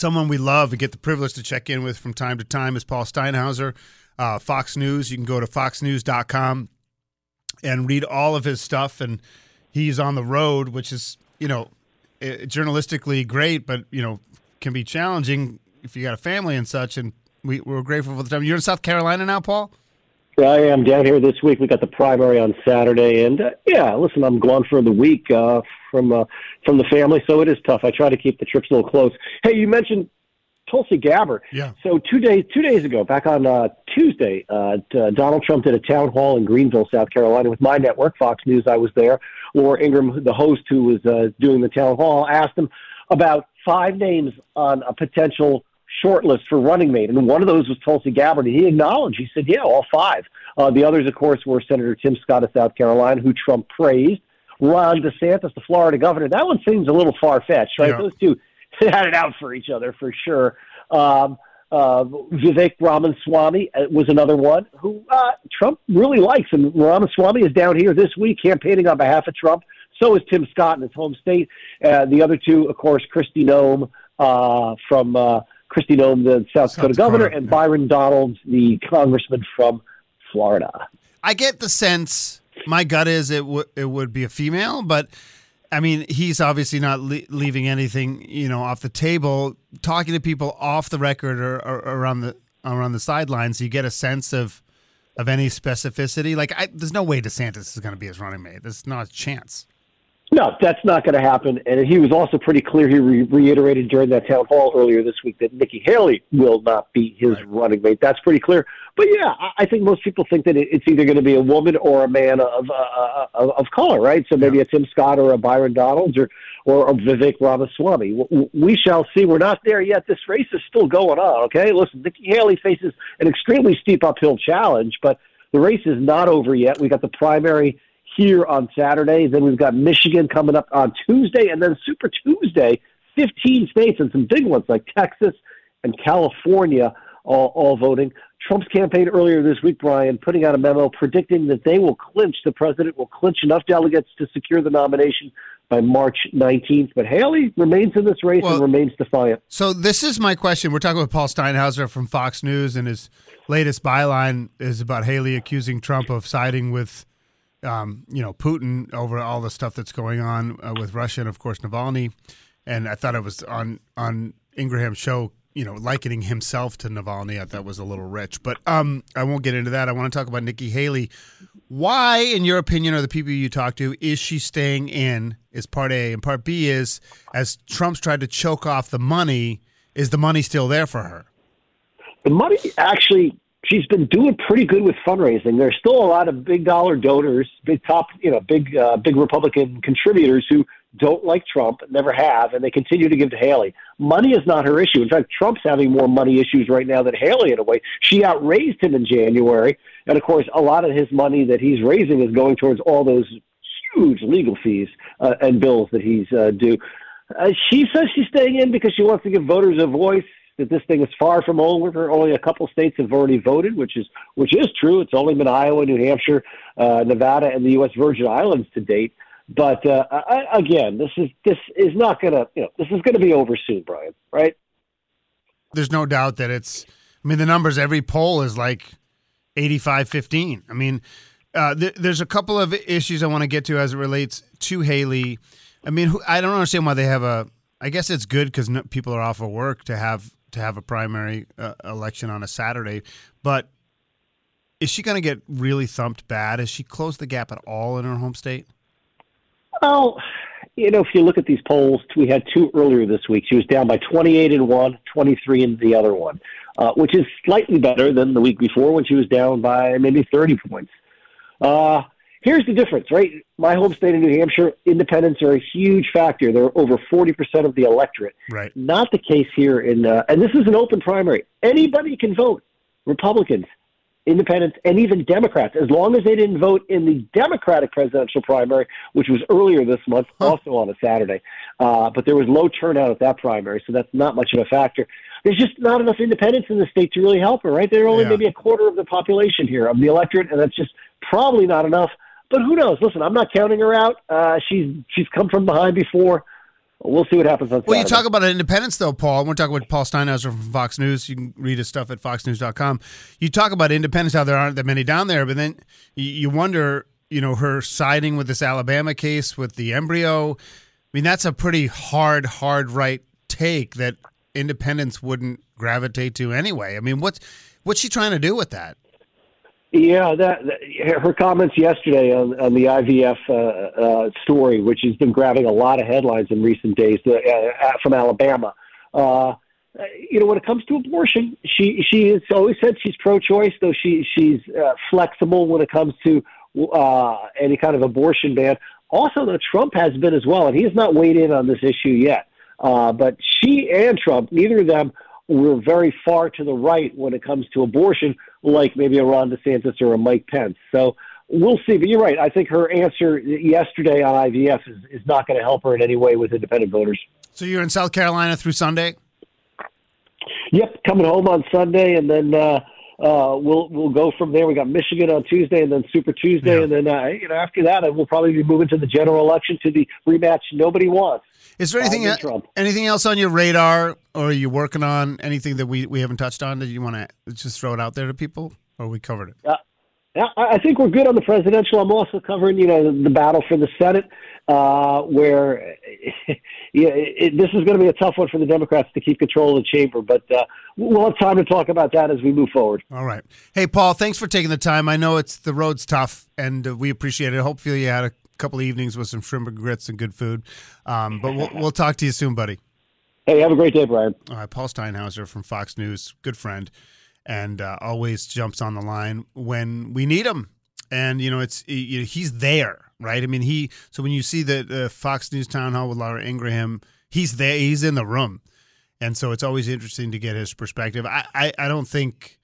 Someone we love and get the privilege to check in with from time to time is Paul Steinhauser, uh, Fox News. You can go to foxnews.com and read all of his stuff. And he's on the road, which is, you know, journalistically great, but, you know, can be challenging if you got a family and such. And we, we're grateful for the time. You're in South Carolina now, Paul? Yeah, I am down here this week. We got the primary on Saturday, and uh, yeah, listen, I'm gone for the week uh, from uh, from the family, so it is tough. I try to keep the trips a little close. Hey, you mentioned Tulsi Gabbard. Yeah. So two days two days ago, back on uh, Tuesday, uh, uh, Donald Trump did a town hall in Greenville, South Carolina, with my network, Fox News. I was there. Laura Ingraham, the host who was uh, doing the town hall, asked him about five names on a potential shortlist for running mate, and one of those was Tulsi Gabbard. And he acknowledged. He said, "Yeah, all five. Uh, the others, of course, were Senator Tim Scott of South Carolina, who Trump praised. Ron DeSantis, the Florida governor. That one seems a little far fetched, right? Yeah. Those two had it out for each other for sure. Um, uh, Vivek Ramaswamy uh, was another one who uh, Trump really likes, and Ramaswamy is down here this week campaigning on behalf of Trump. So is Tim Scott in his home state. Uh, the other two, of course, Kristi Noem uh, from uh, Kristi Noem, the South, South Dakota, Dakota, governor, and yeah. Byron Donalds, the congressman from Florida. I get the sense. My gut is it would it would be a female, but I mean he's obviously not le- leaving anything you know off the table. Talking to people off the record or, or around the around the sidelines, you get a sense of of any specificity. Like I, there's no way DeSantis is going to be his running mate. There's not a chance. No, that's not going to happen. And he was also pretty clear. He re- reiterated during that town hall earlier this week that Nikki Haley will not be his running mate. That's pretty clear. But yeah, I, I think most people think that it, it's either going to be a woman or a man of uh, of, of color, right? So maybe a Tim Scott or a Byron Donalds or or a Vivek Ramaswamy. We shall see. We're not there yet. This race is still going on. Okay, listen, Nikki Haley faces an extremely steep uphill challenge, but the race is not over yet. We got the primary here on Saturday. Then we've got Michigan coming up on Tuesday, and then Super Tuesday, 15 states and some big ones like Texas and California all, all voting. Trump's campaign earlier this week, Brian, putting out a memo predicting that they will clinch, the president will clinch enough delegates to secure the nomination by March 19th. But Haley remains in this race Well- and remains defiant. So this is my question. We're talking with Paul Steinhauser from Fox News, and his latest byline is about Haley accusing Trump of siding with, um, you know, Putin over all the stuff that's going on uh, with Russia and, of course, Navalny. And I thought it was on on Ingraham's show, you know, likening himself to Navalny. I thought was a little rich, but um, I won't get into that. I want to talk about Nikki Haley. Why, in your opinion, or the people you talk to, is she staying in? Is part A, and part B is as Trump's tried to choke off the money. Is the money still there for her? the money actually she's been doing pretty good with fundraising. There's still a lot of big dollar donors, big top, you know, big uh, big Republican contributors who don't like Trump, never have, and they continue to give to Haley. Money is not her issue. In fact, Trump's having more money issues right now than Haley in a way. She outraised him in January, and of course, a lot of his money that he's raising is going towards all those huge legal fees uh, and bills that he's uh, due. Uh, she says she's staying in because she wants to give voters a voice. That this thing is far from over. Only a couple states have already voted, which is which is true. It's only been Iowa, New Hampshire, uh, Nevada, and the U.S. Virgin Islands to date. But uh, I, again, this is this is not going to you know this is to be over soon, Brian. Right? There's no doubt that it's. I mean, the numbers. Every poll is like 85-15. I mean, uh, th- there's a couple of issues I want to get to as it relates to Haley. I mean, who, I don't understand why they have a I guess it's good because no, people are off of work to have to have a primary uh, election on a Saturday. But is she going to get really thumped bad? Has she closed the gap at all in her home state? Well, you know, if you look at these polls, we had two earlier this week. She was down by 28 in one, 23 in the other one, uh, which is slightly better than the week before when she was down by maybe 30 points. Uh, here's the difference, right? My home state of New Hampshire, independents are a huge factor. They're over 40% of the electorate. Right. Not the case here in, uh, and this is an open primary. Anybody can vote. Republicans, independents, and even Democrats, as long as they didn't vote in the Democratic presidential primary, which was earlier this month, also on a Saturday. Uh, but there was low turnout at that primary, so that's not much of a factor. There's just not enough independents in the state to really help her, right? They're only Yeah. maybe a quarter of the population here of the electorate, and that's just probably not enough. But who knows? Listen, I'm not counting her out. Uh, she's she's come from behind before. We'll see what happens on Well, you talk about independents, though, Paul. We're talking with Paul Steinhauser from Fox News. You can read his stuff at foxnews.com. You talk about independents, how there aren't that many down there, but then you, you wonder, you know, her siding with this Alabama case with the embryo. I mean, that's a pretty hard, hard right take that independents wouldn't gravitate to anyway. I mean, what's what's she trying to do with that? Yeah, that, that her comments yesterday on, on the IVF uh, uh, story, which has been grabbing a lot of headlines in recent days uh, uh, from Alabama. Uh, you know, when it comes to abortion, she she has always said she's pro-choice, though she she's uh, flexible when it comes to uh, any kind of abortion ban. Also, though Trump has been as well, and he has not weighed in on this issue yet. Uh, but she and Trump, neither of them were very far to the right when it comes to abortion, like maybe a Ron DeSantis or a Mike Pence. So we'll see. But you're right. I think her answer yesterday on IVF is, is not going to help her in any way with independent voters. So you're in South Carolina through Sunday? Yep, coming home on Sunday, and then uh, uh, we'll we'll go from there. We got Michigan on Tuesday, and then Super Tuesday, Yeah. and then uh, you know after that, we'll probably be moving to the general election to the rematch nobody wants. Is there anything anything else on your radar, or are you working on anything that we, we haven't touched on that you want to just throw it out there to people, or we covered it? Yeah, I think we're good on the presidential. I'm also covering, you know, the, the battle for the Senate, uh, where yeah, it, this is going to be a tough one for the Democrats to keep control of the chamber. But uh, we'll have time to talk about that as we move forward. All right. Hey, Paul, thanks for taking the time. I know it's the road's tough, and uh, we appreciate it. Hopefully, you had a couple of evenings with some shrimp and grits and good food. Um, but we'll, we'll talk to you soon, buddy. Hey, have a great day, Brian. All right, Paul Steinhauser from Fox News, good friend, and uh, always jumps on the line when we need him. And you know, it's you know, he's there, right? I mean, he. So when you see the uh, Fox News town hall with Laura Ingraham, he's there. He's in the room, and so it's always interesting to get his perspective. I, I, I don't think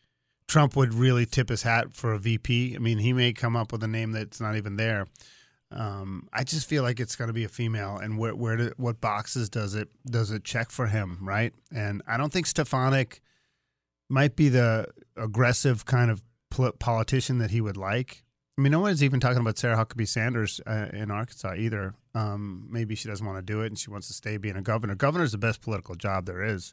Trump would really tip his hat for a VP. I mean, he may come up with a name that's not even there. Um, I just feel like it's going to be a female, and where where do, what boxes does it does it check for him, right? And I don't think Stefanik might be the aggressive kind of pol- politician that he would like. I mean, no one's even talking about Sarah Huckabee Sanders uh, in Arkansas either. Um, maybe she doesn't want to do it, and she wants to stay being a governor. Governor's the best political job there is.